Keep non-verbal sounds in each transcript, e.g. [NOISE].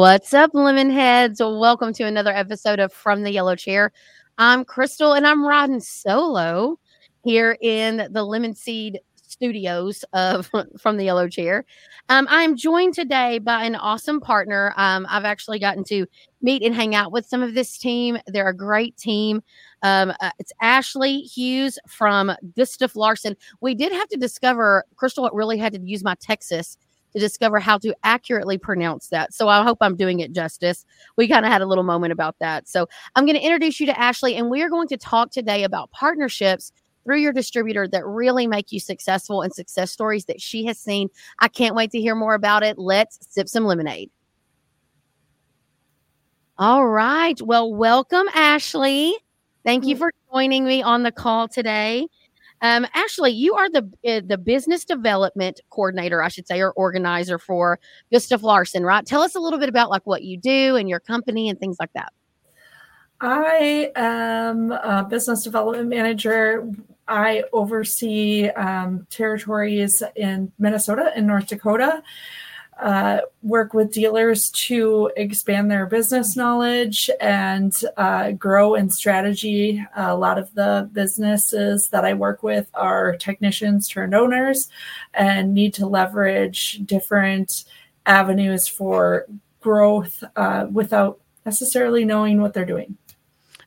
What's up, lemon heads? Welcome to another episode of From the Yellow Chair. I'm Crystal and I'm riding solo here in the Lemon Seed studios of [LAUGHS] From the Yellow Chair. Um, I'm joined today by an awesome partner. Um, I've actually gotten to meet and hang out with some of this team. They're a great team. Um, uh, it's Ashly Hughes from Gustave Larson. We did have to discover, Crystal really had to use my Texas to discover how to accurately pronounce that. So I hope I'm doing it justice. We kind of had a little moment about that. So I'm going to introduce you to Ashly, and we are going to talk today about partnerships through your distributor that really make you successful and success stories that she has seen. I can't wait to hear more about it. Let's sip some lemonade. All right. Well, welcome, Ashly. Thank you for joining me on the call today. Um, Ashly, you are the uh, the business development coordinator, I should say, or organizer for Gustave Larson, right? Tell us a little bit about like what you do and your company and things like that. I am a business development manager. I oversee um, territories in Minnesota and North Dakota uh, work with dealers to expand their business knowledge and uh, grow in strategy. a lot of the businesses that I work with are technicians turned owners and need to leverage different avenues for growth uh, without necessarily knowing what they're doing.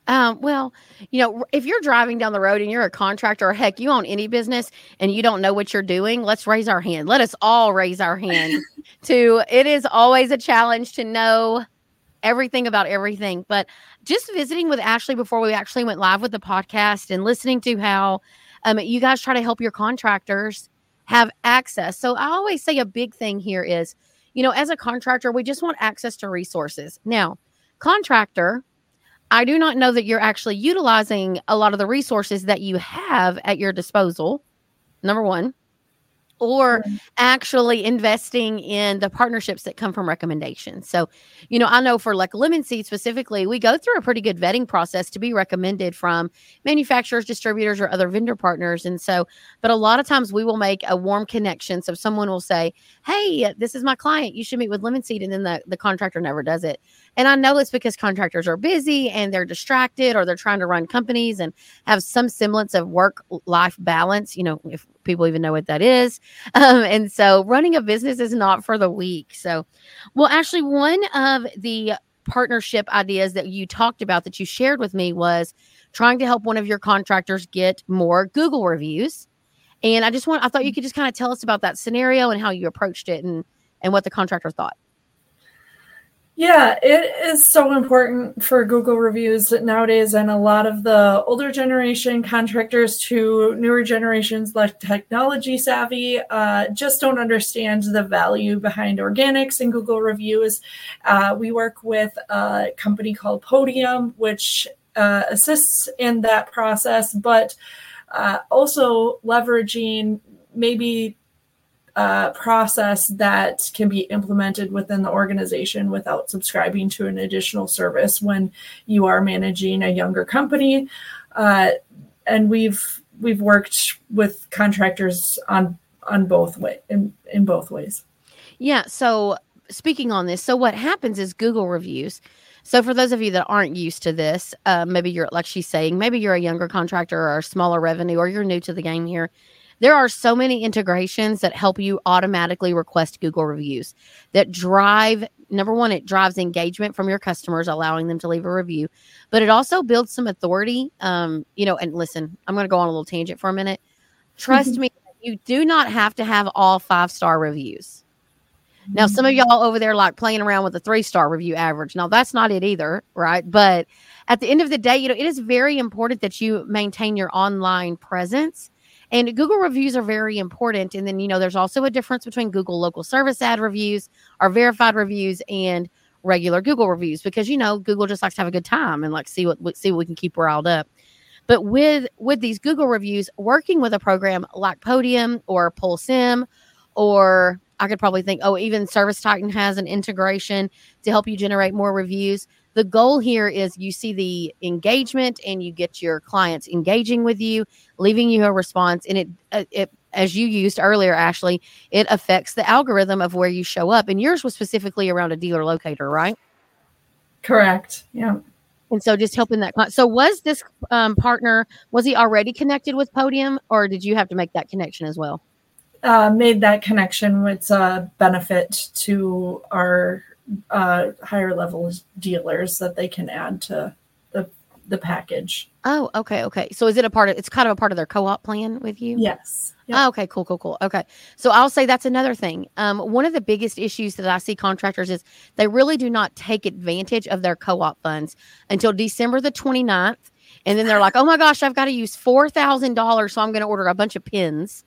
Um, well, you know, if you're driving down the road and you're a contractor or heck, you own any business and you don't know what you're doing, let's raise our hand. Let us all raise our hand [LAUGHS] to it is always a challenge to know everything about everything. But just visiting with Ashly before we actually went live with the podcast and listening to how um, you guys try to help your contractors have access. So I always say a big thing here is, you know, as a contractor, we just want access to resources. Now, contractor I do not know that you're actually utilizing a lot of the resources that you have at your disposal. Number one or actually investing in the partnerships that come from recommendations. So, you know, I know for like lemon seed specifically, we go through a pretty good vetting process to be recommended from manufacturers, distributors, or other vendor partners. And so, but a lot of times we will make a warm connection. So someone will say, Hey, this is my client. You should meet with lemon seed. And then the, the contractor never does it. And I know it's because contractors are busy and they're distracted or they're trying to run companies and have some semblance of work life balance. You know, if people even know what that is. [LAUGHS] Um, and so running a business is not for the weak. So, well, actually, one of the partnership ideas that you talked about that you shared with me was trying to help one of your contractors get more Google reviews. And I just want, I thought you could just kind of tell us about that scenario and how you approached it and, and what the contractor thought. Yeah, it is so important for Google reviews nowadays, and a lot of the older generation contractors to newer generations, like technology savvy, uh, just don't understand the value behind organics and Google reviews. Uh, we work with a company called Podium, which uh, assists in that process, but uh, also leveraging maybe uh, process that can be implemented within the organization without subscribing to an additional service when you are managing a younger company. Uh, and we've we've worked with contractors on on both way in in both ways. Yeah. So speaking on this, so what happens is Google reviews. So for those of you that aren't used to this, uh, maybe you're like she's saying, maybe you're a younger contractor or a smaller revenue, or you're new to the game here there are so many integrations that help you automatically request Google reviews that drive number one, it drives engagement from your customers, allowing them to leave a review, but it also builds some authority. Um, you know, and listen, I'm going to go on a little tangent for a minute. Trust mm-hmm. me, you do not have to have all five star reviews. Now, some of mm-hmm. y'all over there like playing around with a three star review average. Now, that's not it either, right? But at the end of the day, you know, it is very important that you maintain your online presence and Google reviews are very important. And then, you know, there's also a difference between Google local service ad reviews, our verified reviews, and regular Google reviews because you know Google just likes to have a good time and like see what see what we can keep riled up. But with with these Google reviews, working with a program like Podium or PulseM or I could probably think, oh, even Service Titan has an integration to help you generate more reviews. The goal here is you see the engagement and you get your clients engaging with you, leaving you a response, and it uh, it as you used earlier, Ashly, it affects the algorithm of where you show up. And yours was specifically around a dealer locator, right? Correct. Yeah. And so just helping that. So was this um, partner, was he already connected with Podium or did you have to make that connection as well? Uh, made that connection with a benefit to our uh, higher level dealers that they can add to the the package. Oh, okay, okay. So is it a part of? It's kind of a part of their co-op plan with you. Yes. Yep. Oh, okay, cool, cool, cool. Okay, so I'll say that's another thing. Um, one of the biggest issues that I see contractors is they really do not take advantage of their co-op funds until December the 29th. and then they're like, "Oh my gosh, I've got to use four thousand dollars, so I'm going to order a bunch of pins."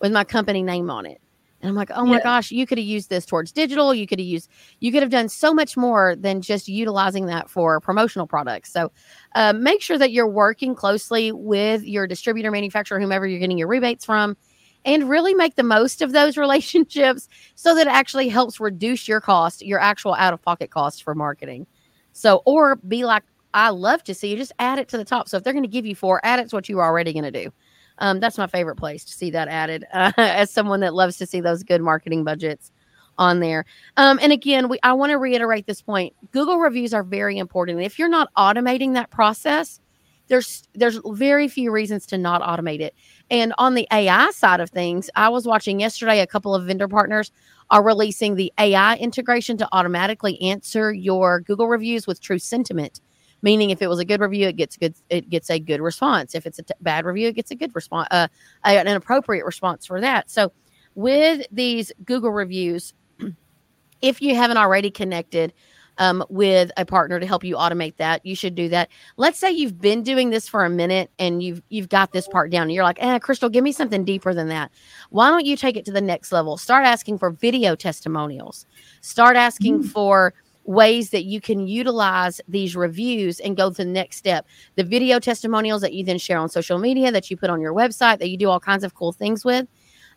With my company name on it. And I'm like, oh my yeah. gosh, you could have used this towards digital. You could have used, you could have done so much more than just utilizing that for promotional products. So uh, make sure that you're working closely with your distributor, manufacturer, whomever you're getting your rebates from, and really make the most of those [LAUGHS] relationships so that it actually helps reduce your cost, your actual out of pocket costs for marketing. So, or be like, I love to see you just add it to the top. So if they're going to give you four, add it to what you were already going to do. Um, that's my favorite place to see that added uh, [LAUGHS] as someone that loves to see those good marketing budgets on there. Um, and again, we I want to reiterate this point. Google reviews are very important. If you're not automating that process, there's there's very few reasons to not automate it. And on the AI side of things, I was watching yesterday a couple of vendor partners are releasing the AI integration to automatically answer your Google reviews with true sentiment meaning if it was a good review it gets good it gets a good response. If it's a t- bad review it gets a good response uh, an appropriate response for that. So with these google reviews [CLEARS THROAT] if you haven't already connected um, with a partner to help you automate that you should do that. Let's say you've been doing this for a minute and you've you've got this part down and you're like eh crystal give me something deeper than that. Why don't you take it to the next level? Start asking for video testimonials. Start asking mm. for ways that you can utilize these reviews and go to the next step. The video testimonials that you then share on social media, that you put on your website, that you do all kinds of cool things with.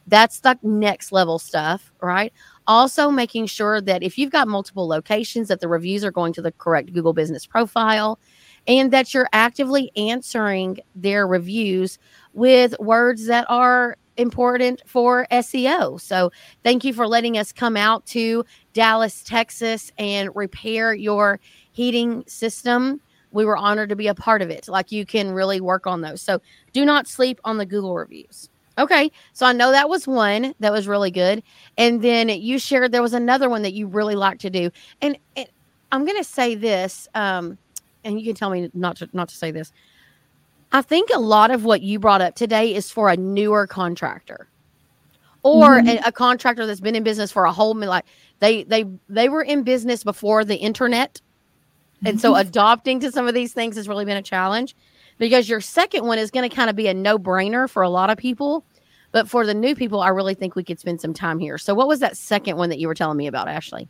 That's the next level stuff, right? Also, making sure that if you've got multiple locations, that the reviews are going to the correct Google business profile and that you're actively answering their reviews with words that are important for SEO. So, thank you for letting us come out to Dallas, Texas, and repair your heating system. We were honored to be a part of it. Like, you can really work on those. So, do not sleep on the Google reviews. Okay, so I know that was one that was really good, and then you shared there was another one that you really like to do, and, and I'm going to say this, um, and you can tell me not to not to say this. I think a lot of what you brought up today is for a newer contractor or mm-hmm. a, a, contractor that's been in business for a whole like they they they were in business before the internet and so mm-hmm. adopting to some of these things has really been a challenge because your second one is going to kind of be a no-brainer for a lot of people but for the new people i really think we could spend some time here so what was that second one that you were telling me about ashly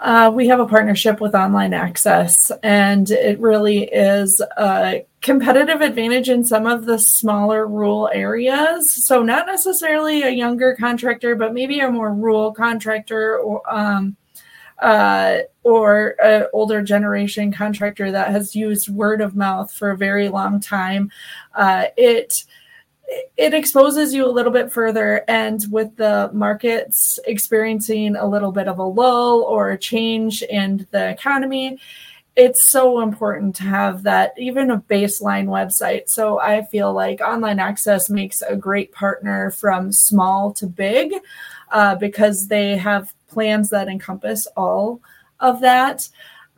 uh, we have a partnership with Online Access, and it really is a competitive advantage in some of the smaller rural areas. So, not necessarily a younger contractor, but maybe a more rural contractor or um, uh, or an older generation contractor that has used word of mouth for a very long time. Uh, it it exposes you a little bit further and with the markets experiencing a little bit of a lull or a change in the economy it's so important to have that even a baseline website. So i feel like online access makes a great partner from small to big uh, because they have plans that encompass all of that.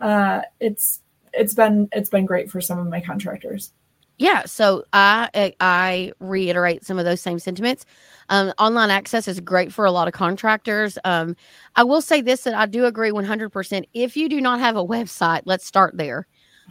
Uh, it's it's been it's been great for some of my contractors yeah so i i reiterate some of those same sentiments. Um, online access is great for a lot of contractors. Um, i will say this that i do agree 100% if you do not have a website let's start there.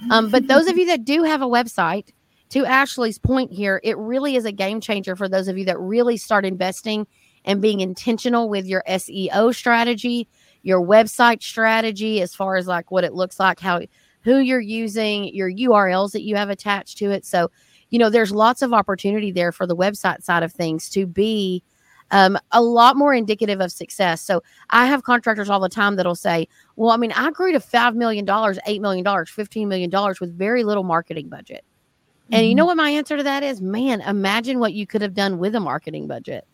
Um, but those of you that do have a website to ashly's point here it really is a game changer for those of you that really start investing and being intentional with your seo strategy your website strategy as far as like what it looks like how who you're using, your URLs that you have attached to it. So, you know, there's lots of opportunity there for the website side of things to be um, a lot more indicative of success. So I have contractors all the time that'll say, well, I mean, I grew to $5 million, $8 million, $15 million with very little marketing budget. Mm-hmm. And you know mm-hmm. what my answer to that is? Man, imagine what you could have done with a marketing budget.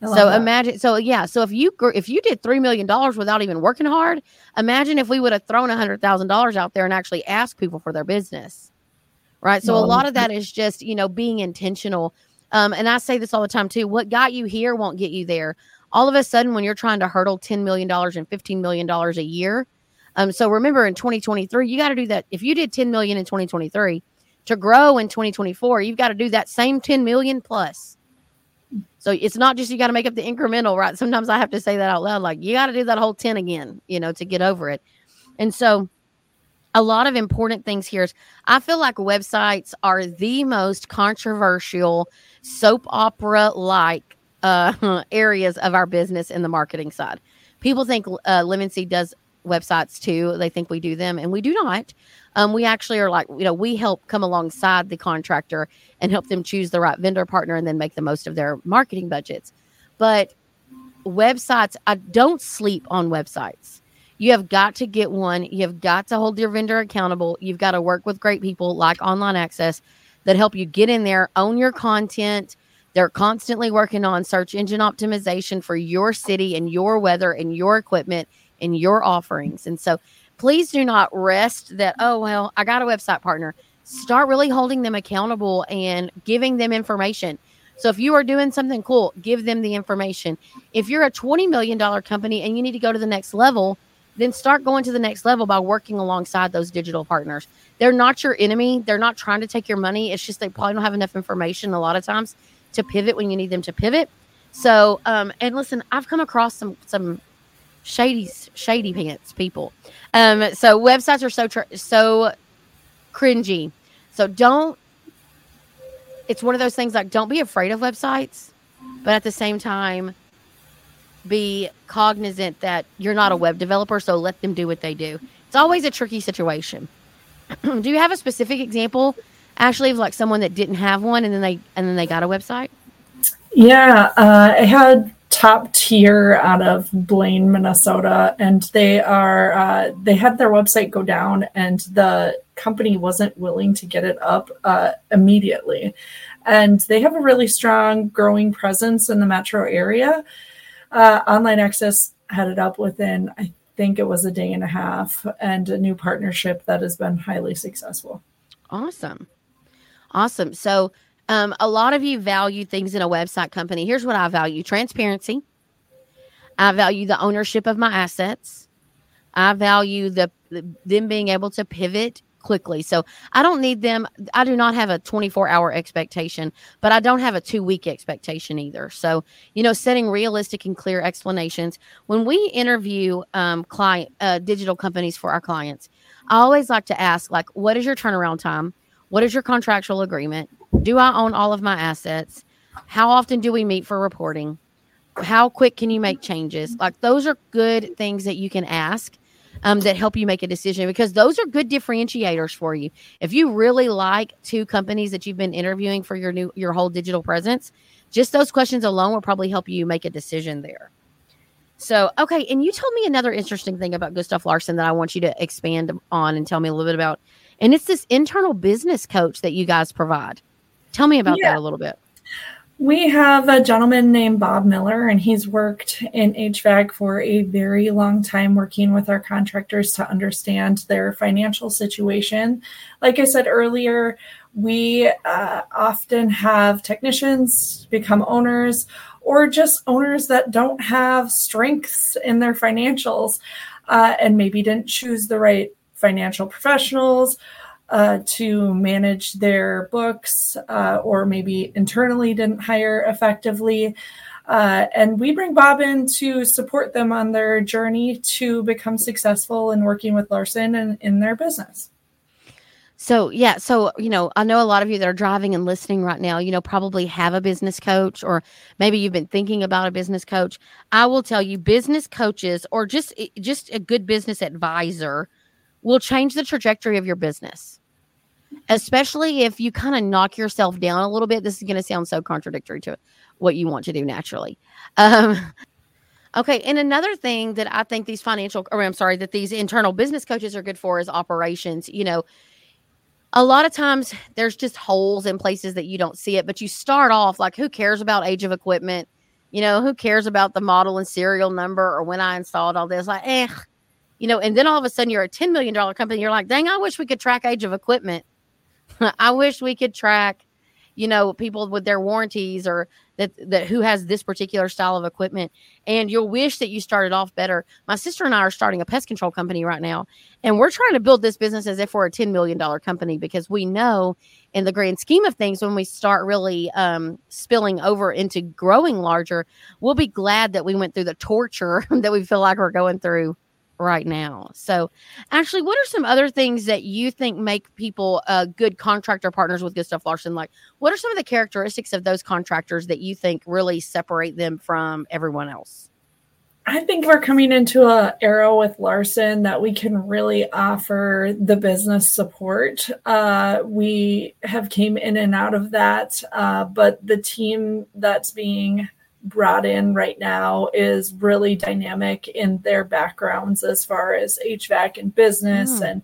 So that. imagine, so yeah, so if you if you did three million dollars without even working hard, imagine if we would have thrown a hundred thousand dollars out there and actually asked people for their business, right? So a lot of that is just you know being intentional um, and I say this all the time too what got you here won't get you there. All of a sudden, when you're trying to hurdle $10 million and $15 million a year, um, so remember in 2023, you got to do that. If you did 10 million in 2023 to grow in 2024, you've got to do that same 10 million plus. So it's not just you got to make up the incremental, right? Sometimes I have to say that out loud, like you got to do that whole 10 again, you know, to get over it. And so a lot of important things here is I feel like websites are the most controversial soap opera like uh, [LAUGHS] areas of our business in the marketing side. People think uh, Lemon Seed does websites too. They think we do them, and we do not. Um, we actually are like, you know, we help come alongside the contractor and help them choose the right vendor partner and then make the most of their marketing budgets. But websites, I don't sleep on websites. You have got to get one. You have got to hold your vendor accountable. You've got to work with great people like Online Access that help you get in there, own your content. They're constantly working on search engine optimization for your city and your weather and your equipment and your offerings. And so please do not rest that, oh, well, I got a website partner. Start really holding them accountable and giving them information. So if you are doing something cool, give them the information. If you're a $20 million company and you need to go to the next level, then start going to the next level by working alongside those digital partners. They're not your enemy. They're not trying to take your money. It's just they probably don't have enough information a lot of times to pivot when you need them to pivot. So, um, and listen, I've come across some some shady shady pants people. Um, so websites are so tr- so cringy. So don't. It's one of those things like don't be afraid of websites, but at the same time, be cognizant that you're not a web developer, so let them do what they do. It's always a tricky situation. [CLEARS THROAT] do you have a specific example, Ashly, of like someone that didn't have one and then they and then they got a website? Yeah, uh, I had top tier out of Blaine, Minnesota, and they are uh, they had their website go down, and the company wasn't willing to get it up uh, immediately. And they have a really strong, growing presence in the metro area uh, online access had it up within, I think it was a day and a half, and a new partnership that has been highly successful. Awesome. Awesome. So, um, a lot of you value things in a website company. Here's what I value transparency. I value the ownership of my assets. I value the them being able to pivot quickly. So I don't need them. I do not have a 24 hour expectation, but I don't have a two week expectation either. So, you know, setting realistic and clear explanations. When we interview um, client uh, digital companies for our clients, I always like to ask, like, what is your turnaround time? What is your contractual agreement? Do I own all of my assets? How often do we meet for reporting? How quick can you make changes? Like, those are good things that you can ask um, that help you make a decision because those are good differentiators for you. If you really like two companies that you've been interviewing for your new your whole digital presence, just those questions alone will probably help you make a decision there. So, okay, and you told me another interesting thing about Gustave Larson that I want you to expand on and tell me a little bit about. And it's this internal business coach that you guys provide. Tell me about yeah. that a little bit. We have a gentleman named Bob Miller, and he's worked in HVAC for a very long time, working with our contractors to understand their financial situation. Like I said earlier, we uh, often have technicians become owners or just owners that don't have strengths in their financials uh, and maybe didn't choose the right financial professionals uh, to manage their books uh, or maybe internally didn't hire effectively. Uh, and we bring Bob in to support them on their journey to become successful in working with Larson and in their business. So, yeah. So, you know, I know a lot of you that are driving and listening right now, you know, probably have a business coach or maybe you've been thinking about a business coach. I will tell you business coaches or just just a good business advisor will change the trajectory of your business especially if you kind of knock yourself down a little bit. This is going to sound so contradictory to what you want to do naturally. Um, [LAUGHS] okay. And another thing that I think these financial, or I'm sorry, that these internal business coaches are good for is operations. You know, a lot of times there's just holes in places that you don't see it, but you start off like, who cares about age of equipment? You know, who cares about the model and serial number or when I installed all this? Like, eh, you know, and then all of a sudden you're a $10 million company. You're like, dang, I wish we could track age of equipment. [LAUGHS] I wish we could track, you know, people with their warranties or that that who has this particular style of equipment and you'll wish that you started off better my sister and i are starting a pest control company right now and we're trying to build this business as if we're a $10 million company because we know in the grand scheme of things when we start really um, spilling over into growing larger we'll be glad that we went through the torture [LAUGHS] that we feel like we're going through right now. So, actually, what are some other things that you think make people uh, good contractor partners with Stuff Larson? Like, what are some of the characteristics of those contractors that you think really separate them from everyone else? I think we're coming into a era with Larson that we can really offer the business support. Uh, we have came in and out of that, uh, but the team that's being brought in right now is really dynamic in their backgrounds as far as HVAC and business mm. and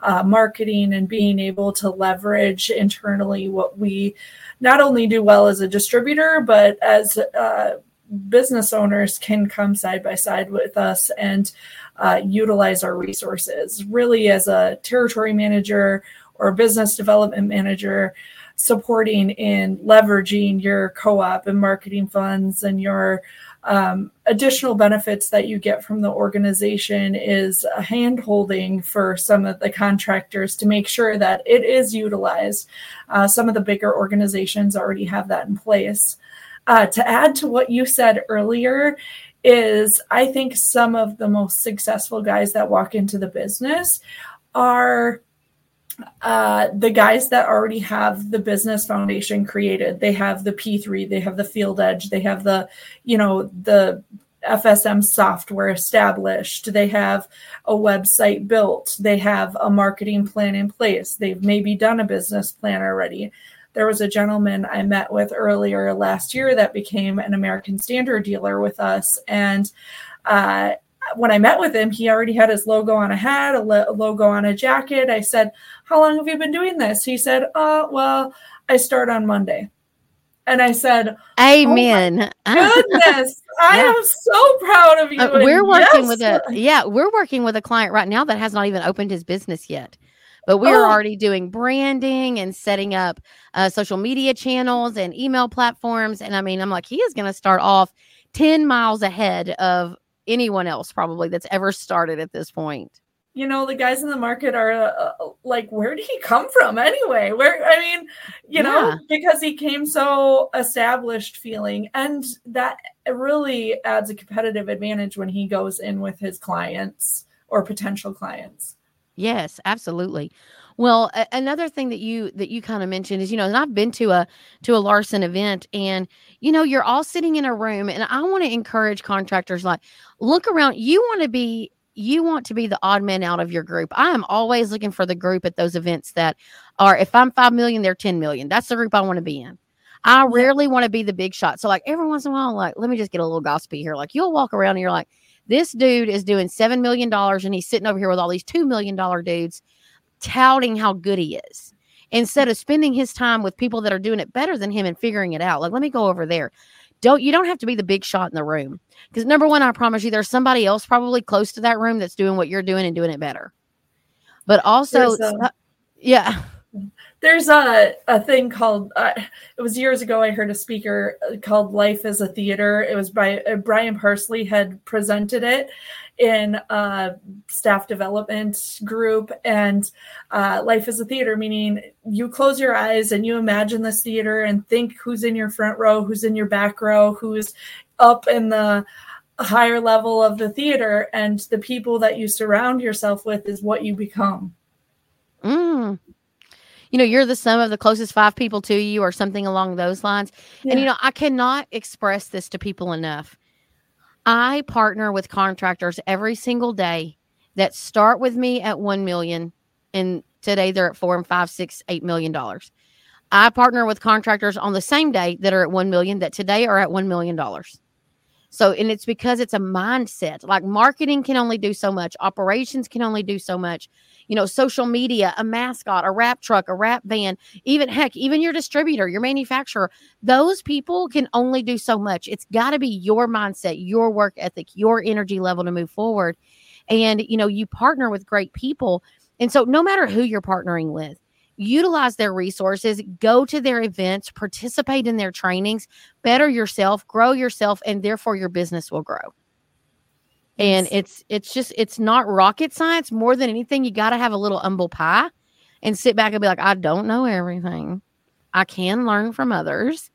uh, marketing and being able to leverage internally what we not only do well as a distributor, but as uh, business owners can come side by side with us and uh, utilize our resources. Really, as a territory manager or business development manager, supporting in leveraging your co-op and marketing funds and your um, additional benefits that you get from the organization is a hand holding for some of the contractors to make sure that it is utilized. Uh, some of the bigger organizations already have that in place. Uh, to add to what you said earlier, is I think some of the most successful guys that walk into the business are uh, the guys that already have the business foundation created they have the p3 they have the FieldEdge they have the you know the fsm software established they have a website built they have a marketing plan in place they've maybe done a business plan already. There was a gentleman i met with earlier last year that became an american standard dealer with us and uh, when I met with him, he already had his logo on a hat, a, lo- logo on a jacket. I said, How long have you been doing this? He said, Uh, well, I start on Monday. And I said, Amen. Oh [LAUGHS] goodness. I yeah. am so proud of you. Uh, we're working yes. with a yeah, we're working with a client right now that has not even opened his business yet. But we are oh. already doing branding and setting up uh, social media channels and email platforms. And I mean, I'm like, he is going to start off 10 miles ahead of anyone else probably that's ever started at this point. You know the guys in the market are uh, uh, like where did he come from anyway? Where i mean you yeah. know because he came so established feeling and that really adds a competitive advantage when he goes in with his clients or potential clients. Yes absolutely well, a- another thing that you that you kind of mentioned is, you know, and I've been to a to a Larson event, and you know, you're all sitting in a room, and I want to encourage contractors like look around. You want to be you want to be the odd man out of your group. I am always looking for the group at those events that are if I'm five million, they're ten million. That's the group I want to be in. I rarely want to be the big shot. So like every once in a while, like let me just get a little gossipy here. Like you'll walk around and you're like, this dude is doing seven million dollars and he's sitting over here with all these two million dollar dudes touting how good he is instead of spending his time with people that are doing it better than him and figuring it out. Like, let me go over there. Don't you don't have to be the big shot in the room because number one, I promise you, there's somebody else probably close to that room that's doing what you're doing and doing it better. But also, a, yeah, there's a, a thing called uh, it was years ago i heard a speaker uh, called life as a theater it was by uh, brian parsley had presented it in a staff development group and uh, life is a theater meaning you close your eyes and you imagine this theater and think who's in your front row who's in your back row who's up in the higher level of the theater and the people that you surround yourself with is what you become mm you know, you're the sum of the closest five people to you or something along those lines. Yeah. And, you know, I cannot express this to people enough. I partner with contractors every single day that start with me at 1 million and today they're at four and five, six, eight million dollars. I partner with contractors on the same day that are at one million that today are at one million dollars. So, and it's because it's a mindset. Like marketing can only do so much, operations can only do so much. You know, social media, a mascot, a wrap truck, a wrap van, even heck, even your distributor, your manufacturer, those people can only do so much. It's got to be your mindset, your work ethic, your energy level to move forward. And, you know, you partner with great people. And so, no matter who you're partnering with, utilize their resources, go to their events, participate in their trainings, better yourself, grow yourself, and therefore your business will grow. And it's it's just it's not rocket science. More than anything, you got to have a little humble pie and sit back and be like, I don't know everything. I can learn from others.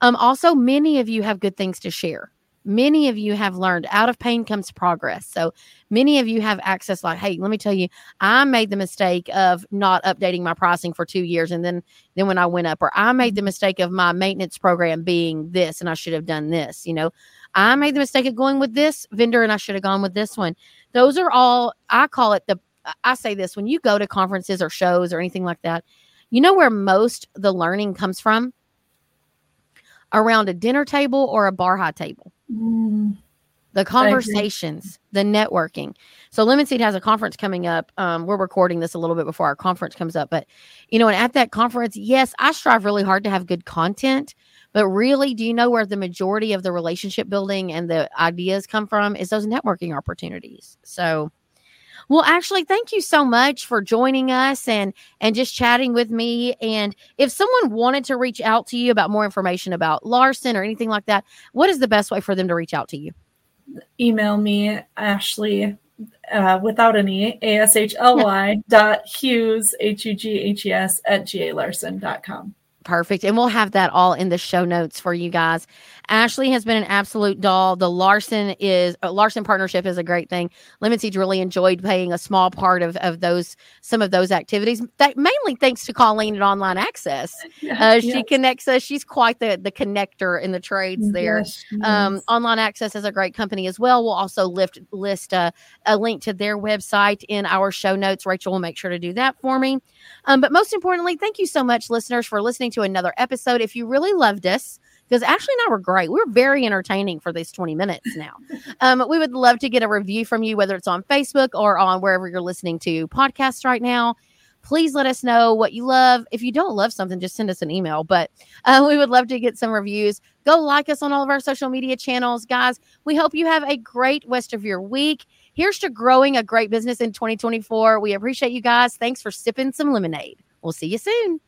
Um, also, many of you have good things to share many of you have learned out of pain comes progress. So many of you have access, like, hey, let me tell you, I made the mistake of not updating my pricing for two years. And then, then when I went up, or I made the mm-hmm. mistake of my maintenance program being this and I should have done this, you know. I made the mistake of going with this vendor and I should have gone with this one. Those are all, I call it the, I say this when you go to conferences or shows or anything like that, you know where most the learning comes from? Around a dinner table or a bar high table Mm. The conversations, the networking. So Lemon Seed has a conference coming up. Um, we're recording this a little bit before our conference comes up, but you know, and at that conference, yes, I strive really hard to have good content. But really, do you know where the majority of the relationship building and the ideas come from? Is those networking opportunities. So well, actually, thank you so much for joining us and and just chatting with me. And if someone wanted to reach out to you about more information about Larson or anything like that, what is the best way for them to reach out to you? Email me, Ashly, uh, without any A S H L Y dot Hughes, H U G H E S, at G A Larson dot com. Perfect. And we'll have that all in the show notes for you guys. Ashly has been an absolute doll. The Larson is uh, Larson partnership is a great thing. Lemon Seeds really enjoyed playing a small part of, of those some of those activities. That mainly thanks to Colleen at Online Access. Uh, she connects us. She's quite the the connector in the trades there. Yes, um, Online Access is a great company as well. We'll also lift list a, a link to their website in our show notes. Rachel will make sure to do that for me. Um, but most importantly, thank you so much, listeners, for listening to another episode. If you really loved us, because Ashly and I were great. We are very entertaining for these 20 minutes now. Um, we would love to get a review from you, whether it's on Facebook or on wherever you're listening to podcasts right now. Please let us know what you love. If you don't love something, just send us an email. But uh, we would love to get some reviews. Go like us on all of our social media channels. Guys, we hope you have a great rest of your week. Here's to growing a great business in 2024. We appreciate you guys. Thanks for sipping some lemonade. We'll see you soon.